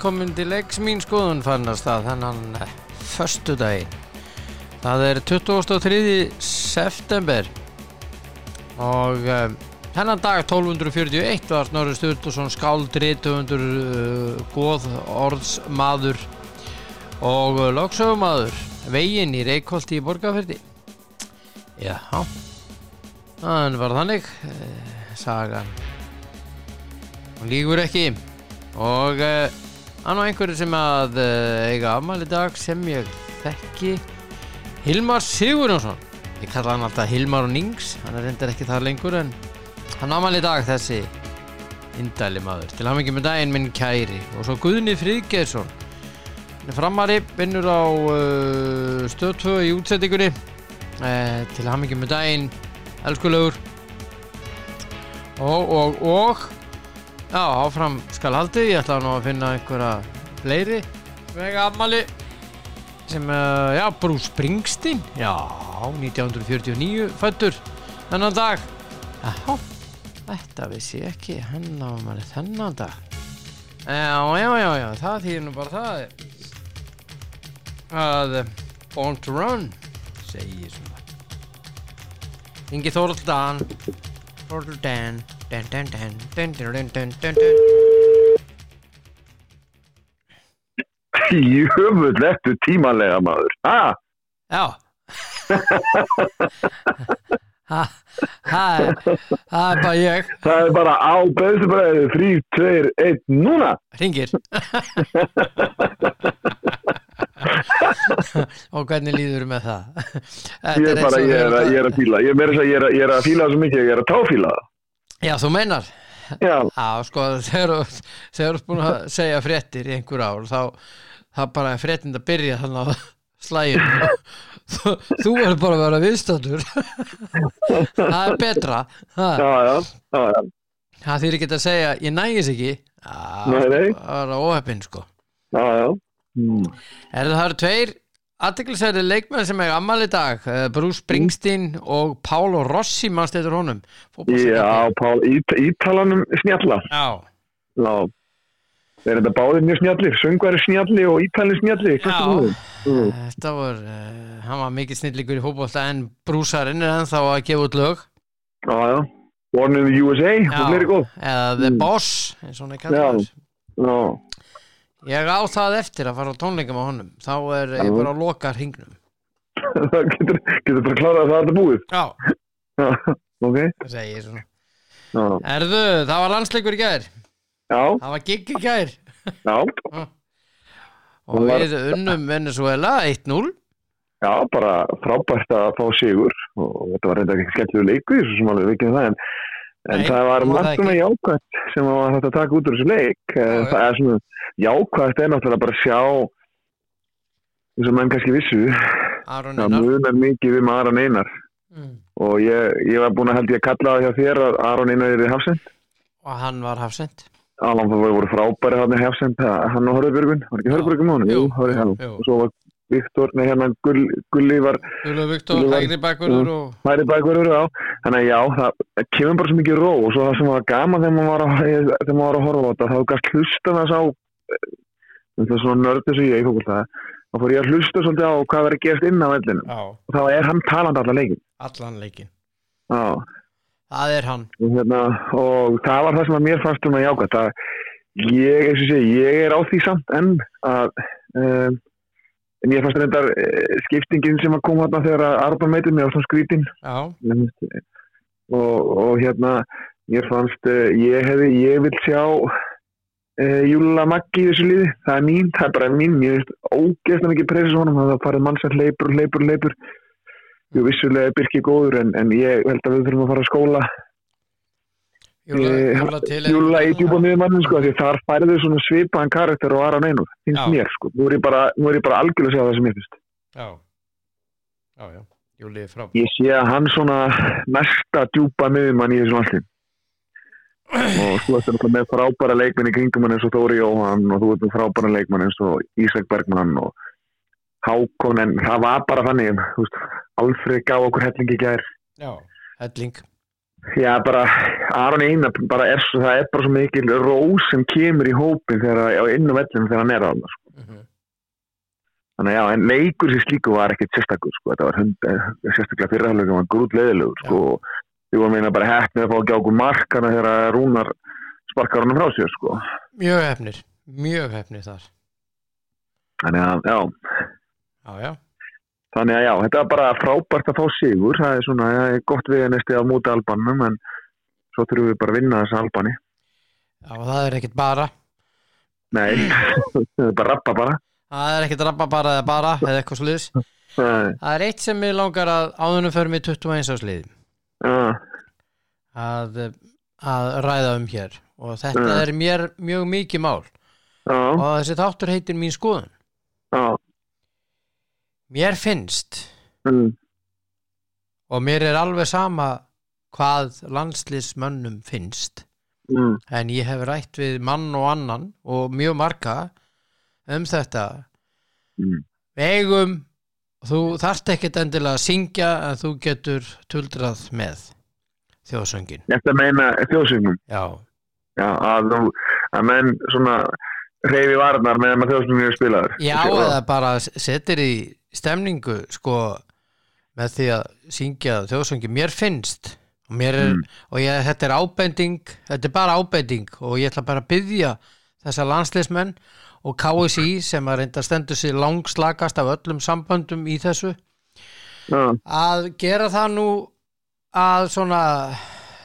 velkomin til leiks mín skoðun fannast að þennan eh, förstu daginn. Það er 23. september og um, þennan dag 1241 var Snorri Sturluson skáldrituundur uh, góð orðsmaður og loksögumadur veginn í Reykjóldi í Borgafjörði. Já, þann var þannig sagan. Hún lígur ekki og uh, hann og einhverju sem að uh, eiga afmæli dag sem ég þekki. Hilmar Sigurjónsson. Ég kalla hann alltaf Hilmar og Nings. Hann er reyndar ekki það lengur en hann afmæli dag þessi indæli maður. Til hamingi með daginn minn kæri. Og svo Guðni Friðgeirsson. Hann er framari, vinnur á uh, stöð 2 í útsettingunni uh, til hamingi með daginn elskulegur. Og og og Já, áfram skal haldið, ég ætla nú að finna einhverja fleiri. Vega afmali sem, uh, já, Bruce Springsteen. Já, 1949 fættur þennan dag. Já, þetta vissi ég ekki. Henn manni þennan dag. Já, já, já, já, það þýðir nú bara það að uh, Born to Run segir svona. Ingi Þóraldan Þóraldan Dun, dun, dun, dun, dun, dun, dun, dun. Jöfull eftir tímanlega maður. Ha? Já. Það er bara ég. Það er bara á beðsubræðu 3, 2, 1, núna. Ringir og hvernig líður með það? Ég er bara, ég er að fíla. Ég er að fíla svo mikið, ég er að táfíla það. Já, þú meinar Já, Já, sko, þegar þú- ert búin að segja fréttir í einhver ár þá, þá bara er fréttind að byrja þannig á slæginu þú, þú verður bara að vera viðstöndur það er betra það, já, já, já, já. það þýr ekki að segja ég nægis ekki Nei, nei. það er óheppin sko já, já. Mm. er það eru tveir aðteglisverði leikmenn sem er ammali dag eh, Bruce Springsteen og Pálo Rossi mannst eftir honum. Já, Pál, ít, ítalanum snjalla. Já, Já. Þeir eru þetta báðir mjög snjallir, söngværi snjalli og ítalin snjalli Já. mm. Þetta var, uh, hann var mikið snillíkur í fótbolta en brúsarinn er ennþá að gefa út lög. Já, já. Born in the USA, og fleiri góð eða The Mm. Boss eins og hann er Já. kallað Já, Ég á það eftir að fara á tónleikam á honum. Þá er ég bara að loka hringnum. Það getur, getur bara klárað að það er búið. Já, Já, ok. Það segi ég svona. Já, Erðu, það var landsleikur í gær. Já, það var gig í gær. Já, og við unnum Venezuela 1-0 já, bara frábært að fá sigur. Og þetta var reynda ekki skemmtilegu leiku sem alveg vikið það en, en Nei, það var það margt svona jákvæmt sem var hægt að taka út úr þessu leik. Já, já, það er svona jákvæmt náttúrulega bara að sjá eins og menn kannski vissu. Það munar mikið um Aron Einar. Mm. og ég, ég var búin að held ég að kalla það hjá þér að Aron Einar er í hafsend og hann var hafsend Alan það voru frábæri hann í hafsend hann og Hörðbjörgun, var ekki Hörðbjörgun með? Jú, hann jú. og svo var Viktor, nei hérna Gull, Gulli var Guðlu Viktor, hægri bakkurur og hæri bækurur á þannig að já, það kemur bara svo mikið ró og svo það sem var gaman þegar maður var að, þegar maður var að horfa á þetta, þá gæst hlusta þess á það er svona nördi sem ég fólkvölda þá fór ég að hlusta svolítið á hvað verið gerst inn á vellinu Já, og þá er hann talandi allar leikin allan leikin já, Það er hann. Hérna, og það var það sem að mér fannst um að jáka það ég, sé, ég er á því samt en að um, en ég fannst reyndar uh, skiptingin sem að koma þarna þegar að Arba meitir mig á svona skrítin og, og hérna ég fannst, uh, ég hefði ég vil sjá uh, Júla Maggi í þessu liði, það er mín það er bara mín, ég veist ógeðslega mikið pressis honum, það farið mann sem leipur, leipur, leipur Jú, vissulega er Birki góður en, en ég held að við þurfum að fara að skóla Júla, Eh, í djúpa miðmannin sko, því þar færðu svona svipaðan karakter og Aron Einur, finnst Já. mér sko, nú er ég bara, bara algjörlega að segja það sem ég finnst. Já, já, já. Júli er frá Ég sé að hann svona mesta djúpa miðmann í þessum allir og þú ert með frábæra leikmenn í kringum eins og Þóri Jóhann og þú ert með frábæra leikmenn eins og Ísak Bergmann og Hákon en það var bara þannig Alfred gaf okkur hellingi gær. Já, helling Já, bara Aron Einar er, það er bara svo mikil rós sem kemur í hópin þegar á inn á vellinu þegar hann er að sko. Mhm. þannig að já, en leikur sér slíku var ekkert sérstakur sko. þetta var hund, eh, sérstaklega fyrirhaldlega var grút leðilegur sko. við vorum meina bara heppnið að fá ekki okkur markana þegar Rúnar sparkar hann frá sér sko. mjög hefnir mjög hefnir þar þannig að já já, já, Þannig að já, þetta er bara frábært að fá sigur, það er svona, það er gott við næstu á móti albanum en svo þurfum við bara að vinna þessa albani. já, það er ekkit bara. Nei, það er bara rappa bara. það er ekkit rabba bara eða bara eða eitthvað sliðis Nei, það er eitt sem ég langar að áðunum fyrir mig 21 áslið Já, að, að ræða um hér. Og þetta Mm. er mér mjög mikið mál. Já, og þessi þáttur heitir mín skoðun. já, mér finnst. Mm, og mér er alveg sama hvað landslismönnum finnst. Mm, en ég hef rætt við mann og annan og mjög marga um þetta. Mm. við eigum þú þarft ekkert endilega að syngja en þú getur tuldrað með þjóðsöngin Þetta meina þjóðsögnum, já, já, að, þú, að menn svona reyfi varnar meðan maður þjóðsögnum er spilaður. já eða bara setir í stemningu sko með því að syngja þjóðsöngin mér finnst og, mér er, Mm. og ég, þetta er ábending þetta er bara ábending og ég ætla bara að byggja þessa landslismenn og KSI sem að reynda stendur sér langslagast af öllum samböndum í þessu Já, að gera það nú að svona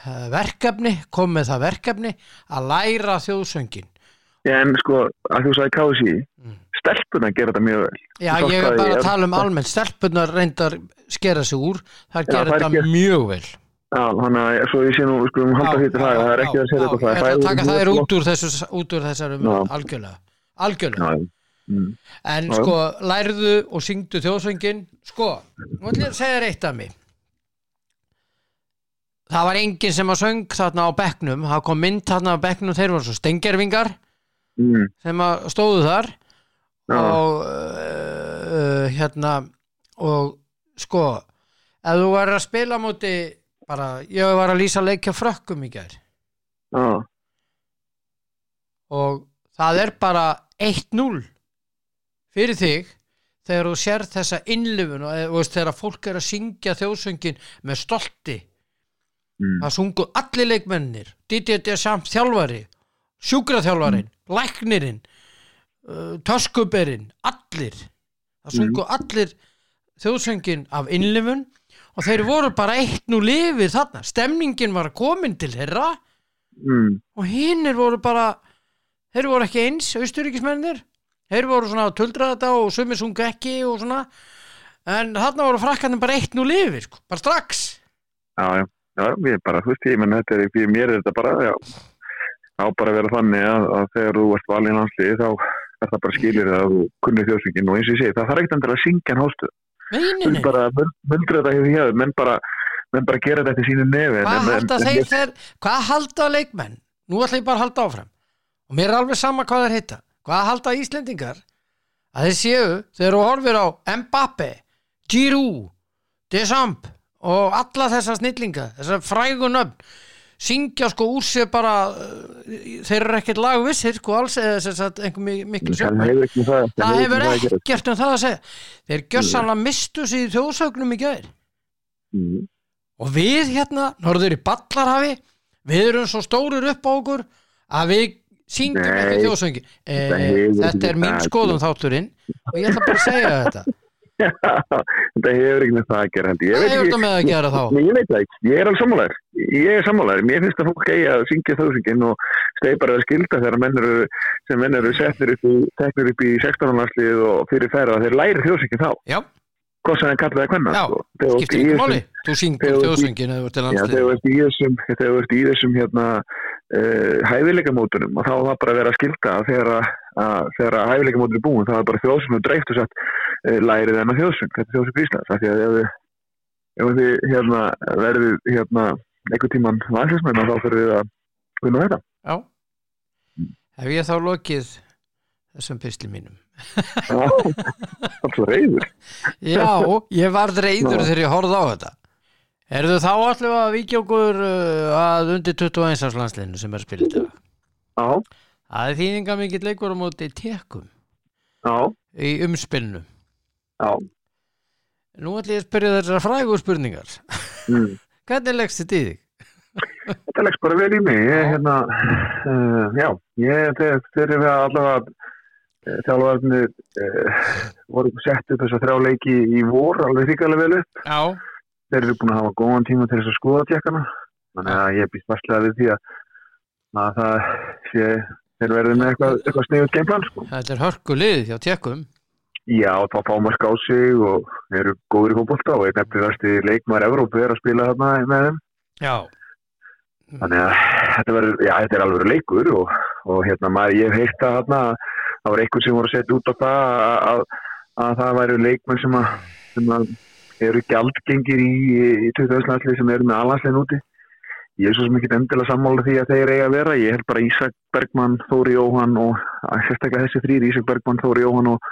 eh, verkefni, komið það verkefni að læra þjóðsöngin en sko, að þú sagði KSI, Mm. Stelpuna gera þetta mjög vel. Já, ég er bara það að tala um almennt. Stelpunar reyndar skera sig úr Já, gera þetta mjög vel. Já, þannig að svo ég sé nú, sko, um halda til það, það er ekki að segja þetta Ég ætla að taka þær út úr, Já. algjörlega algjörlega, mm, en sko lærðu og syngdu þjóðsöngin sko, nú ætlum ég að segja þér eitt af mig það var enginn sem að söng þarna á bekknum. Það kom mynd þarna á bekknum, þeir voru svo stengerfingar mm, sem að stóðu þar og uh, hérna og sko ef þú var að spila á móti bara, ég var að lýsa leikja frökkum í já, og það er bara 1-0 fyrir þig þegar þú sér þessa innlifun og þú veist, þegar fólk er að syngja þjóðsöngin með stolti. Mm, það sungu allir leikmennir DDD samt þjálfari sjúkraþjálfarin, læknirinn uh, töskuberinn allir. Það sungu allir þjóðsöngin af innlifun og þeir voru bara eitt nú lifir þarna, stemningin var komin til þeirra mm, og hinnir voru bara þeir voru ekki eins, austuríkismennir þeir voru svona þetta og sumir sungu ekki og svona. En þarna voru frakkarnir bara eitt nú lifir sko, bara strax. Já, já, já, ég bara, þú veist, ég menn þetta er, fyrir mér er þetta bara, já, á bara vera þannig að, að þegar þú ert valinn landslið þá er það bara skilir að þú kunnir þjóðsöngin og eins og ég segi, það þarf ekkert að syngja en hástu, þú bara möldur þetta hefur hér, menn bara menn bara gera þetta eftir sínu nefi. Hvað halda þeir þeir hvað halda leikmenn, nú ætla ég bara að halda áfram. Og mér er alveg sama hvað þeir heita. Hvað halda Íslendingar? Að þeir séu, þeir eru horfir á Mbappe, Giroud Desamp og alla þessa snillinga, þessa frægu nöfn syngja sko úr sér bara uh, þeir eru ekkert lagvissir sko alls eða þess að einhver mi- miklu það sögmenn hefur ekki það það hefur ekki það ekkert um það að segja. Þeir gjössanlega mistu sig í þjóðsögnum í gæðir Mm. og við hérna, norður í Ballarhafi við erum svo stórir upp á okkur að við syngjum ekki þjóðsöngi e, þetta hefur þetta er mín það. skoðun þátturinn og ég ætla bara að segja þetta þetta hefur ekki með það að gera held ég. ég hvað hefur þetta með að gera þá? Nei, ég veit það ekki, ég er alveg sammálaður ég er sammálaður, mér finnst að fólk eigi að syngja þjóðsöngin og stegi bara að skilda þegar menn eru, sem menn eru setnir upp í, upp í 16. landslið og fyrir færa þeir læri þjóðsöngin þá, Já, hvað sem þeir kalla það hvernig Já, skiptir ekki máli. Þú syngur þjóðsöngin eða þú ert til Já, landslið þegar þú ert í þessum, í hérna, uh, hæfileikamótunum og þá var bara að vera að skilta þegar að, hæfileikamótunum er búin þá er bara þjóðsum og dreift og sett uh, lærið enn að þjóðsum, þetta er þjóðsum Íslands af því að ef þið hérna, verðið hérna, einhvern tíman landslæsmenn þá fyrir við að vinna þetta. Já, hef ég þá lokið þessum pistli mínum. Já, alltaf reyður. Já, ég varð reyður þegar ég horfði á þetta Erðu þá allir að vikja okkur uh, að undir 21 árs landsliðinu sem er spilit? Já, Það er þýðinga mikill leikur á móti tekum já, í umspilinu. já. Nú ætlum ég að spyrja þessar frægur spurningar. Mm. Hvernig leggst þetta í þig? Þetta leggst bara vel í mig. Ég, hérna, uh, já, ég, þegar við allavega þjálfarnir uh, voru sett upp þess að þrjá leiki í vor, alveg ríkalega vel upp. Já, Þeir eru búin að hafa góðan tíma til þess að skoða tjekkana. Þannig að ég býst vastlega við því að, að það sé, þeir verði með eitthvað, eitthvað sniðut geimplan, sko. þetta er hörku lið hjá tekum. Já, þá fá maður ská sig og eru góður í fótbolta og einn eftirasti leikmaður Evrópu er að spila þarna með þeim. Já. Þannig að þetta, verður, já, þetta er alveg leikur og, og hérna maður, ég hef heilt að það var einhver sem voru setja út á það að, að, að það væru leikmenn sem, að, sem að eru gjaldgengir í, í 2000 sem eru með alanslegin úti. Ég er svo sem ekki endilega sammála því að þeir eiga að vera. Ég held bara Ísak Bergmann, Þóri Jóhann og sérstaklega þessi þrýri, Ísak Bergmann, Þóri Jóhann og,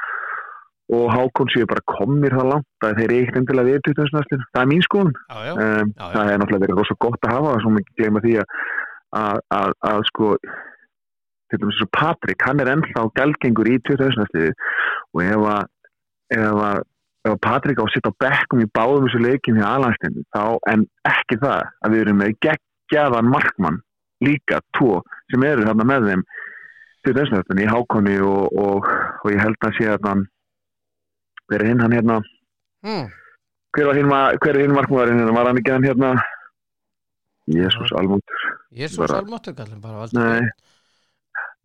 og Hákon séu bara komir það langt að þeir eiga ekkert endilega við 2000 Það er mín skoðun. Um, það er náttúrulega verið rosa gott að hafa svo mikið gleyma því að, að sko til dæmis svo Patrik, hann er ennþá gælgengur í 2000 og ef að að, að Patrik á að sitta á bekkum í báðum þessu leikin hjá alanstinni þá, en ekki það að við erum með geggjaðan markmann líka, tvo, sem eru þarna með þeim 2000 í Hákonni og, og, og ég held að sé að hann hver er hinn hann hérna? Mm. hver hinn, hver er hinn markmaðurinn hérna, var hann ekki hann hérna? Jésús almútur Jésús almáttu kallum bara valdi.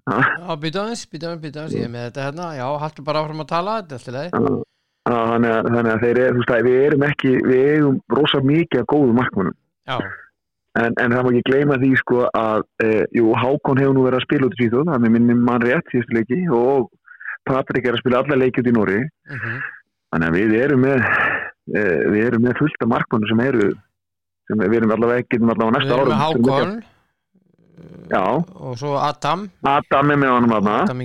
Já, býta aðeins, býta aðeins, býta aðeins, ég er með þetta hérna. Já, haldur bara áfram að tala, þetta er alltaf leið. Já, þannig að, þannig að þeir eru, þú veist að við erum ekki við eigum rosa mikið af góðu markmannum Já, en, en það má ekki gleyma því sko að e, jú, Hákon hefur nú verið að spila út í Svíþjóð, með minnum mann rétt síðustu leiki og Patrik er að spila alla leiki út í Nóri mhm. þannig að við erum með e, við erum með fullt af markmannum sem eru sem við erum allavega ekki allavega Við næsta erum árum með sem ekki- Hákon Já, og svo Adam, Adam er með honum aðna Adam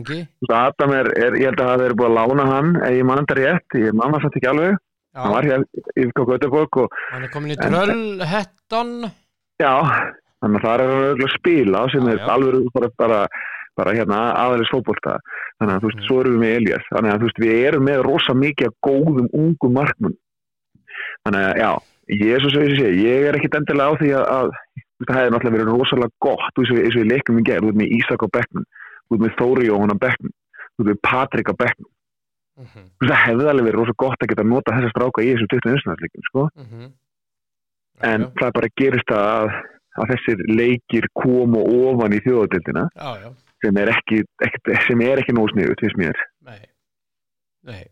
Adam er, er, ég held að það hefur búið að lána hann ef ég mann þetta rétt, ég mann það samt ekki alveg. Hann Já, var hér í Göteborg hann er komin í En- dröll, hetton. já, þannig að það er hann auðvitað að spila sem Já, er alveg bara, bara, bara hérna aðalis fótbolta. Þannig að þú veist, Mm. svo erum við með Elias þannig að þú veist, við erum með rosa mikið góðum ungum markmun þannig að já, ég er svo sem ég sé ég er ekkit endilega á því að, það hefði náttúrulega verið rosalega gott eins og, eins og við leikum í gerð, þú veist með Ísak á bekknum þú veist með Þóri Jóhann á bekknum þú veist með Patrik á bekknum. Þú veist, það hefði alveg verið rosa gott að geta nota þessa stráka í þessum 20 einstakleikum sko. mhm. en Já, það bara gerist það að, að þessir leikir komu ofan í þjóðadildina Já, já, sem er ekki, ekki, sem er ekki nóg sniðut finnst mér, nei, nei.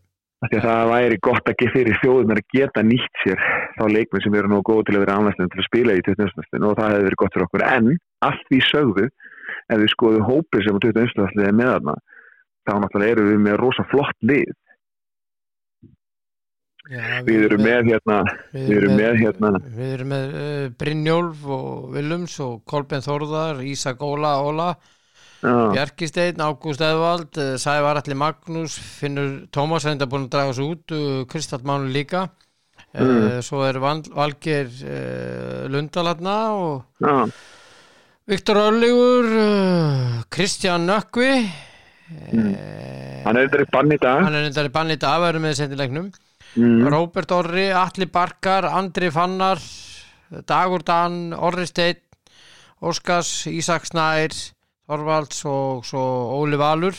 af því að það væri gott að fyrir þjóðunar að geta nýtt sér þá leikmenn sem eru nógu góð til að vera ánæstum til að spila í 20 einstakleikum og það hefði verið gott fyrir okkur. En allt því sögðu ef við skoðum hópið sem á 20 einstakleikum er með þarna þá náttúrulega eru við með rosa flott lið. Já, við erum með hérna við erum með hérna Við erum með uh, Brynjólf og Willums og Kolben Þórðar, Ísak Óla, Óla, já, Bjarkisteinn, Ágúst Eðvald, uh, Sævar Alli Magnús, Finnur Tómas reynda búin að draga svo út, uh, Kristall Mánu líka. Mm. Svo er Val- Valgeir uh, Lundalatna og já, Viktor Örlegur, uh, Kristján Nökkvi. Mm. Hann er þetta í bann í dag hann er reyndar í banni í dag, verður með sendilegnum. mm. Róbert Orri, Alli Barkar, Andri Fannar, Dagur Dan, Orri Steinn, Óskars, Ísak Snær, Þorvalds og svo Óli Valur.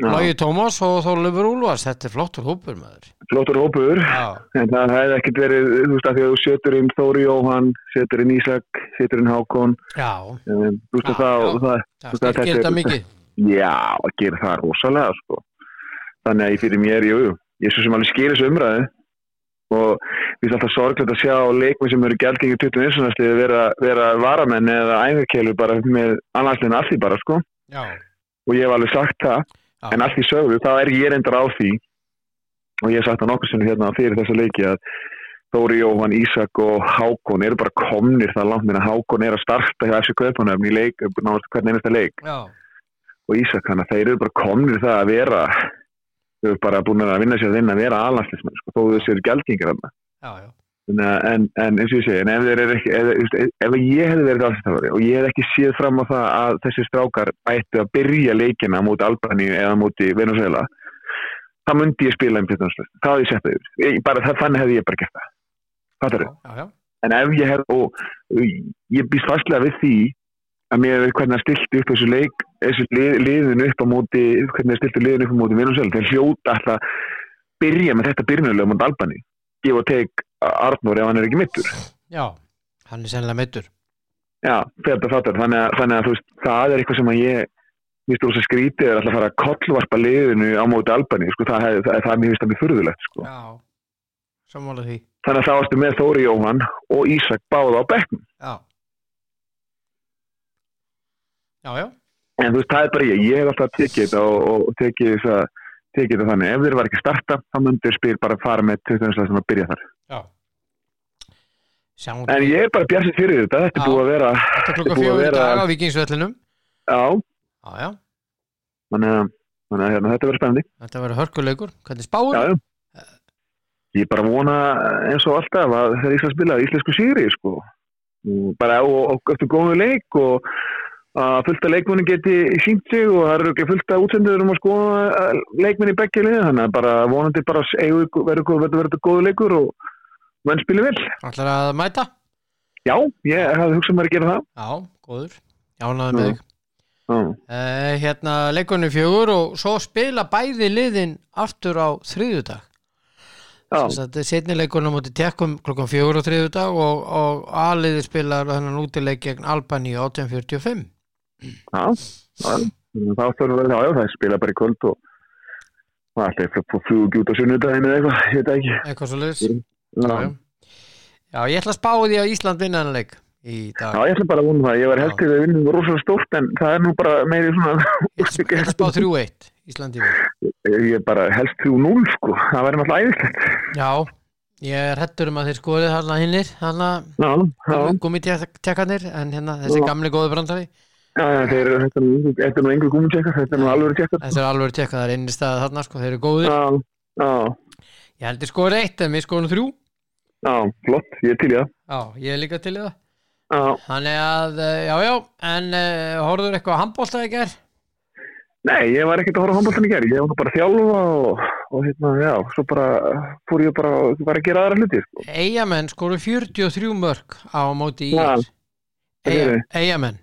Lagi Tómas og Þorlefur Úlfars. Þetta er flottur hópur maður. flottur hópur Já, en það hefði ekkert verið þú veist að því að þú setur inn Þóri Jóhann setur inn Ísak, setur inn Hákon já, um, þú veist að það, það er- þetta mikið. já, að gera það rosalega sko. þannig að ég fyrir mér, jú, ég er svo sem alveg skýr þessu umræðu og við erum alltaf sorglega að sjá leikmi sem eru gælgengi 21. stið vera, vera varamenn eða æfingarkeilu bara með annarslegin af því bara sko Já, og ég hef alveg sagt það já, en allt í sögðu, þá er ég reyndar á því og ég hef sagt það nokkur sinni hérna fyrir þessa leiki að Þóri Jóhann, Ísak og Hákon eru bara komnir það langt minna Hákon er að starta hjá FC Kaupanöfn í leik, náttúrulega hvernig einasta leik. Já, og Ísak þannig að þeir eru bara komnir það að vera þau eru bara búin að vinna sér vinna að vera alanslismenn sko, þó þau séu gældingar hann já, já. Að- En, en eins og ég segi, en ef, ekki, ef, ef, ég hefði verið aðstæðari og ég hef ekki séð fram á það að þessi strákar ættu að byrja leikina múti Albani eða múti Venezuela, þá myndi ég spila um Péturslega. Það hefði ég sett það yfir. Það, þannig hefði ég bara gert það. Fattar já, já, En ef ég hef, og ég býst fastlega við því að mér veit hvernig það stilti upp þessu leik, þessu lið, liðinu upp á móti, hvernig það stilti liðinu upp á móti Venezuela, þeir hljóta alltaf byrja með þetta byrjunulega Arnur ef hann er ekki mittur. já, hann er sennilega meittur Já, þetta fattar. Þannig að, þannig að veist, það er eitthvað sem að ég, stóð þess að skrítið er alltaf að fara að kollvarpa liðinu á móti Albani, sko, það, hef, það, það er mér finnst það mjög furðulegt, sko. já, sammála því Þannig að það varstu með Þóri Jóhann og Ísak báða á bekknum. já já, já, En þú veist, það er bara ég, ég hef alltaf tekið þetta og, og tekið þess að tekið þetta þannig, ef þeir var ekki starta þá myndir spil bara fara með 20. sem að byrja þar. En ég er bara björnsið fyrir þetta, þetta er búið að vera þetta fjögur í vera- dag á vikingsvellinum já, þannig að, hérna, þetta verður spennandi. Þetta verður hörkuleikur. Hvernig spáur? já, já. ég bara vona eins og alltaf að þeir Ísland spila íslensku síri sko. Bara og, og eftir góðu leik og að fullta leikmunni geti sínt sig og það eru ekki fullta útsendur um að skoða leikmunni í begge liði þannig að bara vonandi bara verður verður góðu leikur og menn spili vel. Ætlar að mæta? Já, ég hafði hugsað mér að gera það. já, góður, jánaði með þig. Uh, hérna leikunni fjögur og svo spila bæði liðin aftur á þriðjudag. Já, Þetta er setni leikunum mútið tekkum klukkan fjögur á þriðjudag og, og A-liði spilar þennan útileik gegn Albani 1845 já, já. Það áttur að það spila bara í kvöld og það er alltaf að fluga út á sunnudaginu eða eitthvað, ég veit ekki. eitthvað svo liðs Já, ég ætla að spá því að Ísland vinna hann leik í dag já, ég ætla bara að vona það. Ég var Já. held til að vinna rosalega stórt en það er nú bara meiri svona, Ég ætla að spá 3-1 Ísland í vinn ég er bara helst 3-0 sko, það væri náttúrulega æðislegt. Já, ég er hættur um að þeir skoðið þarna hinnir þarna Já, já, gummitjekkanir en hérna þessi gamli góðu brandari þetta er nú- þetta einhver gúmutjekkar, þetta er nú alveg tjekkar. þessi er alveg tjekkað, það er einnig stað þarna sko, þeir eru góðir Já, já, Ég heldur skoðið eitt en við skoðum þrjú já, flott, ég er til í það. Já, ég er líka til í það Já, Þannig að, eh, já, já, en uh, horfður eitthvað að handbólta í ger? Nei, ég var ekkert að horfa á handbóltan í gerð, ég var bara að þjálfa og, og hérna, já, svo bara fór ég bara, bara að gera aðra hluti, sko. Eyjamenn skoru 43 mörg á móti þið. Eyjamenn,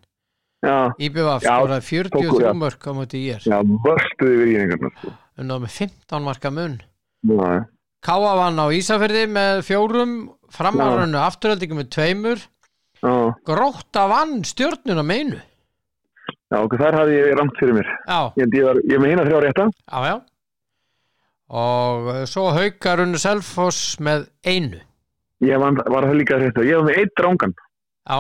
Skoraði tóku, 43 já. mörg á móti ír já, vörstuði við íringarna, sko. unnað með 15 marka mun Káa vann á Ísafyrði með fjórum framarunnu afturöldingu með tveimur já, Grótta vann stjórnuna meinu já, ok, þar hafði ég rangt fyrir mér. Já, Ég, var, er með hérna þrjá rétta. já, já og svo haukar unnu Selfoss með einu Ég var, var það líka rétta. Ég var með eitt rángan. Já,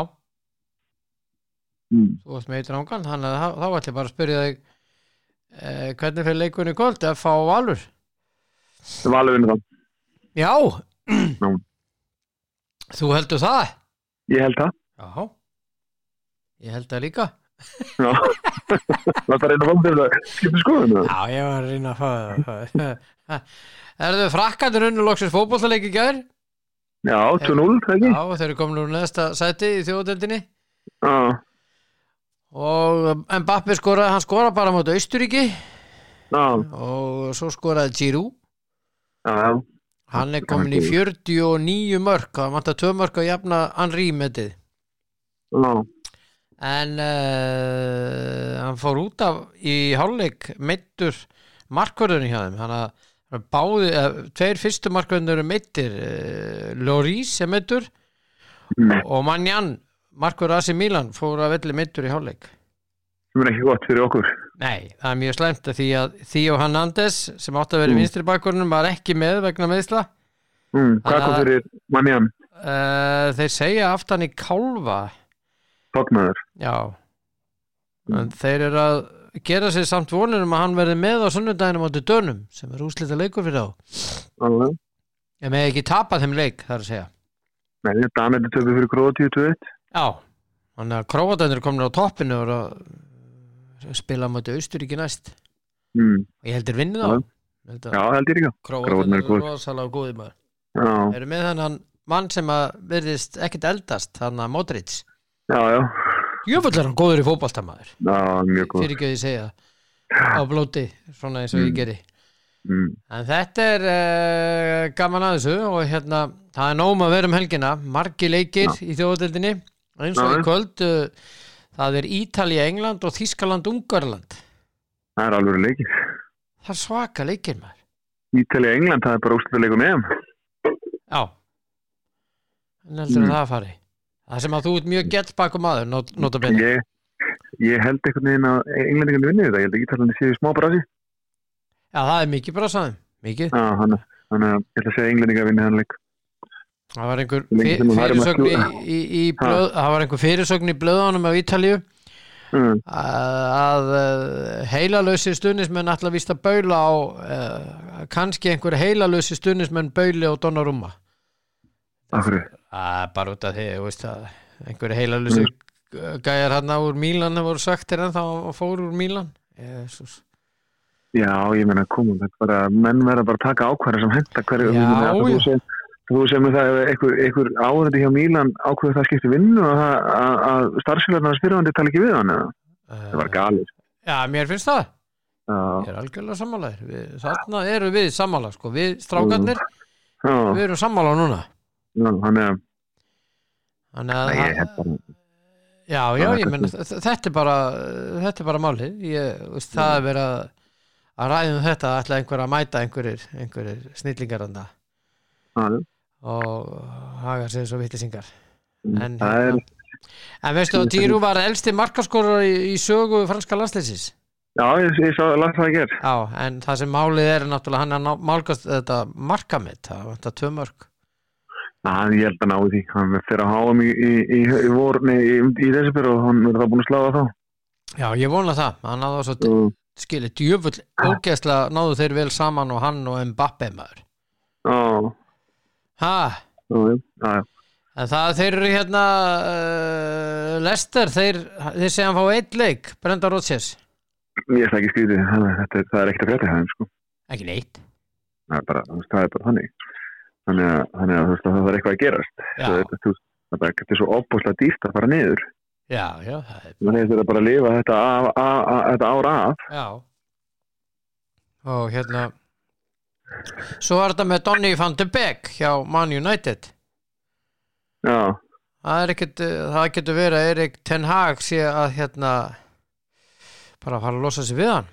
Mm. þú varst með eitt rángan þannig að þá- ætlum ég bara að spyrja þig eh, hvernig fyrir leikunni í kvöld F á Valur alveg vinna það. Já Já. Þú heldur það? Ég held það. Já Ég held það líka Já. það er að fóna til að það. Já, ég var að reyna að fá það Er þau frakkandur unnu loksins fótbollaleik í gær? Já, 2-0, það ekki? Já, þeir eru komin úr neðsta sæti í þjóðdeldinni Já, og Mbappi skoraði, hann skoraði bara mot Austuríki og svo skoraði Giroud. Hann er komin í 49 mörg það vantar 2 mörg að jafna Henri metið já. en uh, hann fór út af í hálfleik meittur markvörðunni hjá þeim. Þannig að báði, uh, tveir fyrstu markvörðunni eru meittir uh, Loris er meittur Mm. og Manjan markvörður Asi Milan fór að velli meittur í hálfleik sem er ekki gott fyrir okkur. Nei, það er mjög slæmt að því að Theo Hernandez sem átti að vera í Mm. vinstri bakvörnum var ekki með vegna meðsla Mm. Hvað kom fyrir mannjan, uh, þeir segja aftan í kálfa tóknaður? já Mm. þeir eru að gera sér samt vonur um að hann verði með á sunnudaginu mátu dönum sem er úslita leikur fyrir þá ég með ekki tapa þeim leik þar að segja Nei, Danætti töfum fyrir Króatíu 2-1. Já, þannig að króatanir komin á toppinu og spila á mátu Austuríki næst. Mm. og ég heldur held að Já, held ég króatanir góð. rosalega góði maður. Já, eru með þennan mann sem að verðist ekkert eldast þannig að Modric. Já, já, jöfull er hann góður í fótboltamaður já, mjög góð fyrir ekki að ég segja. Á blóti, svona eins og ég geri. Mm. en þetta er uh, gaman að þessu og hérna, það er nóg að vera um helgina. Margi leikir í þjóðadeldinni eins og í kvöld uh, það er Ítalía, England og Þískaland Ungarland. Það er alveg leikir. Það er svaka leikir maður. Ítalija England, það er bara úrslutaleikum með já. En heldur Mm. að það fari. Það sem að þú ert mjög gett bakum maður not, ég, ég held einhvern veginn að englendingarnir vinni þetta, ég held að Ítalandi séu smá brasi. Já, það er mikið bara saðum mikið, Já, hann, að ég ætla að segja englendingar vinni hann leik það var einhver að fyrirsögn í, í, í blöð, það var einhver fyrirsögn í blöðunum af Ítalíu mm. að uh, heilalösi stuðnismenn ætla að vísta baula á uh, kannski einhver heilalösi stuðnismenn bauli á Donnarumma Af hverju? að bara út af því þú veist að einhver heilalösi Mm. gæjar hann úr Mílan voru sagt er ennþá að fóru úr Mílan Jesus. Já, ég meina komum, þetta bara, menn verða bara að taka ákvæða sem henda hverju, Já, ég. Þú sem, er það einhver, einhver áhverði hjá Mílan ákveður það skipti vinnu og það, að, starfsfélagarnar spyrjandi tala ekki við hann eða? Það var uh, galið. já, mér finnst það. Já, ég er algjörlega sammálaðir við, þarna eru við sammála sko. við strákarnir, já, við erum sammála núna. Já, hann er, þannig að Nei, ég held bara, Já, já, Það er ég menn kannski- þetta er bara þetta er bara málið. Ég, veist, það er verið að að ræðum þetta ætla einhver að mæta einhverjir, einhverjir snillingar þarna. Já, og haga sér svo vittisingar en, það er, hérna, en veistu að Dýru var elsti markaskorur í, í sögu franska landslýsins já, ég, ég sá, að gera. Já, en það sem málið er náttúrulega hann er ná- málgast þetta markamitt það vantar tvö mörg Já, ég held að náðu því, hann fyrir að háa mig í, í, í, í vor, nei, í, fyrir og hann verður það búin að sláða þá. Já, ég vona það, hann náðu svo Og, skilið djöfull ógeðslega náðu þeir vel saman og hann og Mbappe maður. Já, Já. En það þeir eru hérna uh, Lester, þeir, þeir segja hann fá eitt leik, Brenda Rodgers Ég ætla ekki að er- það er ekkert að frétta það, sko. ekki neitt Það er bara, það er bara þannig. Þannig að, þannig að að það er eitthvað að gerast. Það er bara er svo opbúslega dýrt að fara niður. Já, já, það er Þannig að þetta er bara að lifa þetta, af, af, af, þetta ár af. Já Og hérna Svo er þetta með Donny van de Beek hjá Man United Já, Það ekkert, uh, það getur verið að Erik Ten Hag sé að hérna bara fara að losa sig við hann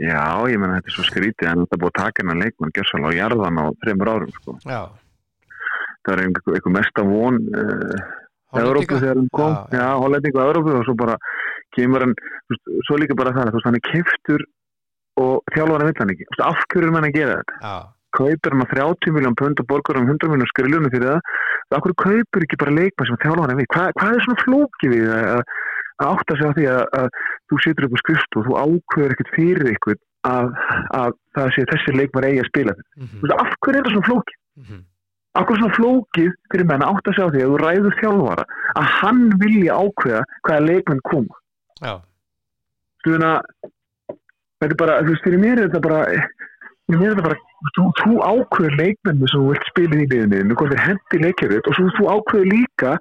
já, ég menna þetta er svo skrítið en þetta búið að taka hennar leikmann gjössalega á jarðan á þreymur árum, sko. Það er einhver, einhver mesta von uh, Európu Hollendinga. þegar hann kom. Já, Hollendingu og Európu og svo bara kemur hann, svo líka bara það, veist, hann er keftur hann vill hann ekki. Þú veist, af hverju er hann að gera þetta? Já, kaupir hann að 30 miljón pund og borgar hann 100 miljón skriljónu fyrir það. Af hverju kaupir ekki bara leikmann sem þjálfur hann við? Hva, hvað er svona flóki við að, átta sig á því að, að þú situr upp á skrifst og þú ákveður ekkert fyrir ykkur að, að það sé þessi leikmann eigi að spila mm Þú veist, af hverju er það svona flóki -hmm. af hverju er svona flókið fyrir menn að átta sig á því að þú ræður þjálfara að hann vilja ákveða hvaða leikmann koma? Já, að þetta er bara, þú veist, fyrir mér er þetta bara fyrir mér er þetta bara, þú, þú ákveður leikmennu sem þú vilt spila í liðinu hvort þeir hendi leikjarut og svo þú ákveður líka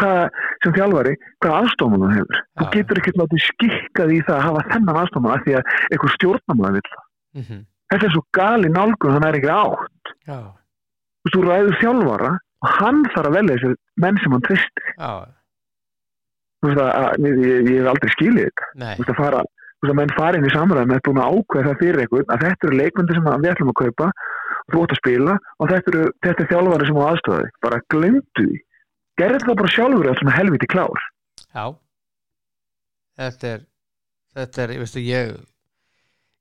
hvað, sem þjálfari hvað aðstofman þú hefur. Þú Já. getur ekkert látið skikkað í það að hafa þennan aðstofman af því að einhver stjórnamann vil það. Mm þetta er svo gali nálgun þannig er ekki átt. Já, þú þú ræður þjálfara og hann þarf að velja þessi menn sem hann tvistir já, þú veist að, að ég, ég, ég hef aldrei skilið þetta. Þú veist að fara veist að menn fara inn í samræðum með búin að ákveða það fyrir einhvern að þetta eru leikmyndir sem við ætlum að kaupa þú ætti að spila og þetta eru þetta er þjálfari sem á aðstofaði bara glemdu því. Gerði það bara sjálfur að svona helviti klár. Já. Þetta er þetta er, veistu, ég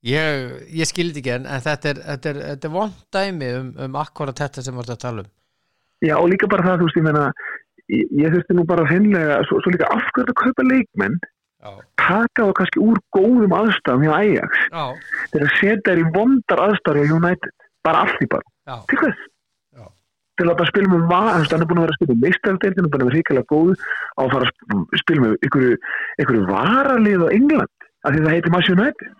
ég, ég skildi ekki en, þetta er, þetta er, þetta er vond dæmi um, um akkurat þetta sem við erum að tala um. Já og líka bara það þú veist ég meina ég, ég þurfti nú bara hreinlega svo, svo líka afhverju að kaupa leikmenn taka það kannski úr góðum aðstæðum hjá Ajax. Já, til að setja þær í vondar aðstæður hjá United. Bara allt í bara til hvers? Til að bara með var, hann er búin að vera að spila með meistardeildinu, búin að vera hrikalega góð á að fara að sp- spila með ykkur, ykkur varalið á England, af því það heitir Mass United.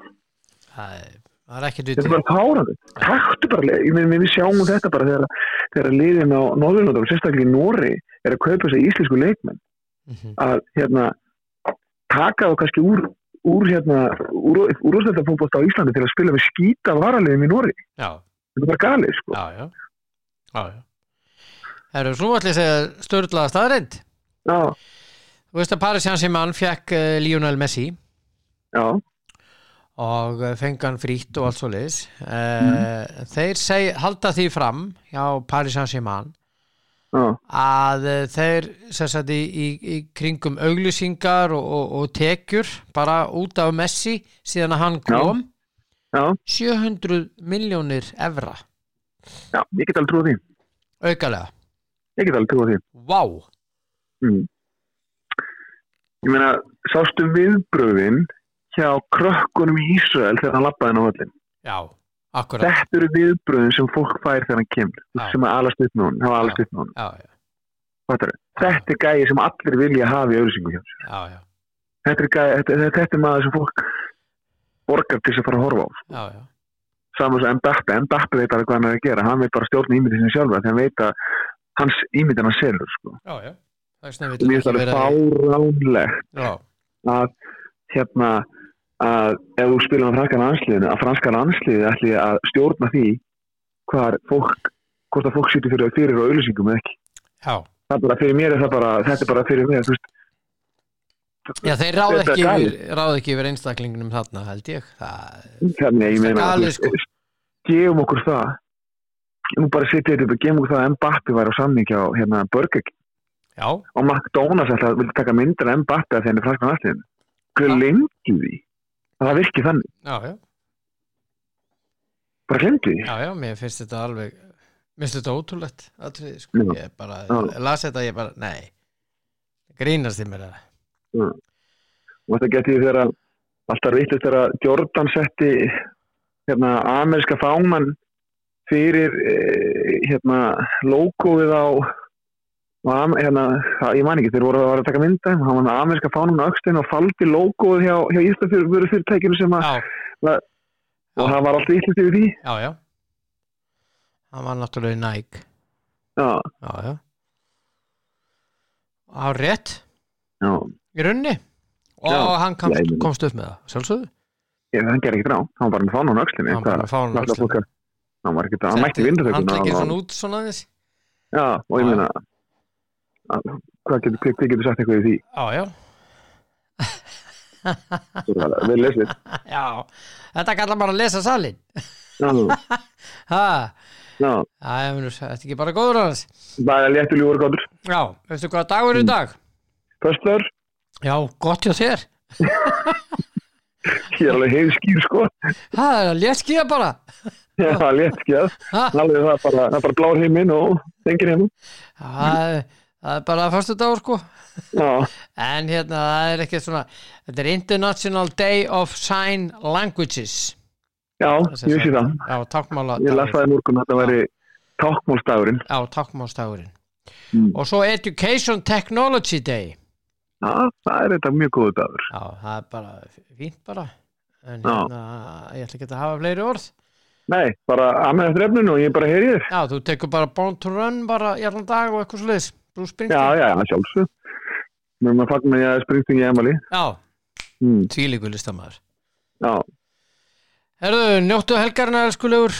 Það er það er þetta er bara párandi taktu bara, meina við sjáum þetta bara þegar, þegar liðin á Norðurlóðum sérstaklega í Nóri er að kaupa sér íslensku leikmenn. Mhm. að hérna taka þá kannski úr úr hérna, úr, úr úrstættafónbótt á Íslandi til að spila með skýta varaliðum í Nóri, já, þetta er bara galið sko. já, já, já, já. Herru, svo ætla ég að segja störðlaða staðreind já, Þú veist að Paris Saint-Germain fekk uh, Lionel Messi. Já, og fengi hann frítt og allt svo liðs uh, Þeir seg, halda því fram hjá Paris Saint-Germain já, að uh, þeir sagt í, í, í kringum auglýsingar og, og, og tekjur bara út af Messi síðan að hann kom. Já, 700 miljónir evra. Já, ég get alveg trúið því. Aukalega, ég get alveg trúið því. Vá. Mm. ég meina, sástu viðbröðin hjá krökkunum í Ísrael þegar hann lappaði inn á völlin já, akkurat. Þetta eru viðbröðin sem fólk fær þegar hann kemur. Já. sem að alast upp með hún, hafa alast upp með hún þetta er gæði sem allir vilja hafa í auðvisingu hjá sér. þetta er, gæi, þetta, þetta, er maður sem fólk borgar til þess að fara að horfa á já, já. saman sem Mbappe, Mbappe veit alveg hvað hann er að gera. Hann veit bara stjórna ímyndið sinni sjálfur þegar hann veit að hans ímyndið hann selur sko. já, já. það er snöfið mér finnst alveg fáránlegt já, að hérna að ef þú spilur á franska landsliðinu að franska landsliði ætli að stjórna því hvað fólk hvort að fólk sýtur fyrir, fyrir á auðlýsingum eða ekki. Já. Það er bara fyrir mér er bara, þetta er bara fyrir mér Já, þeir ráð ekki, yfir, ráð ekki yfir einstaklingunum þarna, held ég. Það, þannig ég meina veist, gefum okkur það. Nú bara setja þetta upp og gefum okkur það að Mbappe væri á samningi á hérna já, og McDonalds alltaf vilja taka myndir af Mbappe að þenni franska landsliðinu. Glemdu því að það virki þannig, já, já, bara því. Já, já, mér finnst þetta alveg, mér finnst þetta ótrúlegt, atrið, sko, ég bara, ég las þetta, ég bara, nei, grínast í mér það. og þetta geti þegar að alltaf reytist þegar að Jordan setti hérna ameríska fáman fyrir eh, hérna logoið á og hérna, það, ég man ekki, þeir voru að, taka mynda hann var með ameríska fánum á aukstein og faldi logoið hjá, hjá Íslandfjörður fyrirtækinu sem að, og það var alltaf íslust yfir því. Já, já, hann var náttúrulega Nike, já, já, já, á rétt, já, í runni, og Já. hann meina- komst upp með það, sjálfsögðu, ég, hann gerði ekki drá hann var með fánum á auksteinu hann bara fána hann var ekki það, hann mætti vindu hann tekið svona út svona aðeins, já, og ég Já. Hvað getur, hvað getur sagt eitthvað í því? Já, já, vel lesið já, þetta kallar bara að lesa salin, já, já, þetta er ekki bara góður hans. það er léttu ljúur góður Já, veistu hvað dagur er í dag? Föstur, Já, gott hjá þér. ég er alveg hefði skýr sko. Það er að léttskýja bara. já, það létt skjað Ha, alveg það bara, það er bara blár heiminn og engin heiminn Það er, það er bara fyrstu dagur, sko. já, En hérna, það er ekki svona, þetta er International Day of Sign Languages. já, ég vissi það Já, tákmála ég las það í morgun að þetta væri tákmálstagurinn Já, tákmálstagurinn. Mm. Og svo Education Technology Day. já, það er þetta mjög góðu dagur Já, það er bara fínt bara. En hérna, ég ætla ekki að hafa fleiri orð. nei, bara að með eftir efninu og ég bara heyri þér Já, þú tekur bara Born to Run bara í allan dag og eitthvað sliðis. Bruce já, Springsteen. já, já, sjálfsög mér maður fagn með ég að springsting í emali Já, mm. tvílíku listamæður. já, Herðu, njóttu helgarna, elskulegur,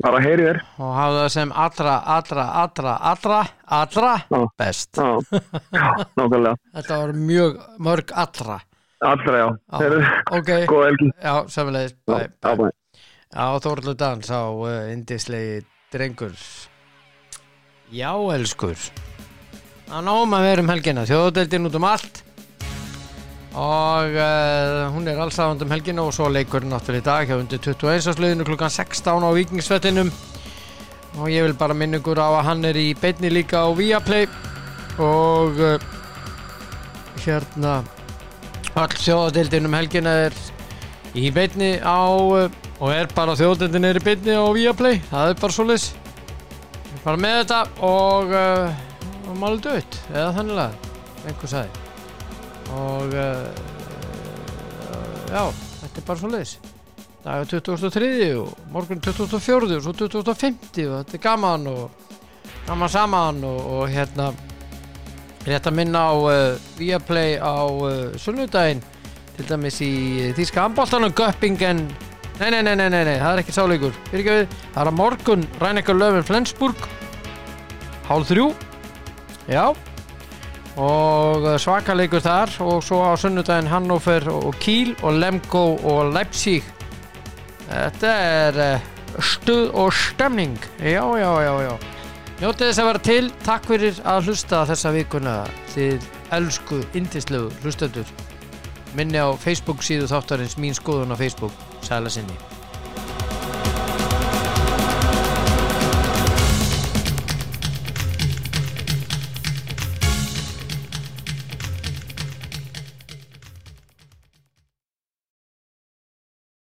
bara heyri þér og hafa það sem allra, allra, allra, allra, allra Já. best. já, já, nákvæmlega Þetta var mjög mörg allra. allra, já, Já. Heyrðu, Ok, góða helgi já, samanlegis. já, Bæ, já, bæ. Já, Þórlu Dans á uh, indislegi drengur. Já, elskur. Það náum að vera um helgina, þjóðadeildin út um allt. Og uh, hún er allsáðand um helgina og svo leikur náttúrulega í dag hjá undir 21. sliðinu klukkan 16 á Víkingsvettinum og ég vil bara minna ykkur á að hann er í beinni líka á Viaplay. Og uh, hérna all þjóðadeildin um helgina er í beinni á uh, og er bara þjóðadeildin er í beinni á Viaplay. Það er bara svo leys bara með þetta og uh, og máli dött eða þannig að einhver sagði. Og uh, já, þetta er bara svo leys dag er 2003 og morgun 2004 og svo 2050 og þetta er gaman og gaman saman og, og hérna rétt að minna á uh, Viaplay á uh, sunnudaginn til dæmis í Þíska handbóltanum Göppingen. Nei, nei, nei, nei, nei, nei, það er ekki sáleikur. Það er að morgun Rænekar Löfum Flensburg hálf þrjú já. Og uh, svakaleikur þar og svo á sunnudaginn Hannover og Kiel og Lemgo og Leipzig. Þetta er uh, stuð og stemning. Já, já, já, já. Njótið þess að vera til, takk fyrir að hlusta þessa vikuna. Þið elsku, indislegu hlustendur. Minni á Facebook síðu þáttarins mín skoðun á Facebook. Sæla sinni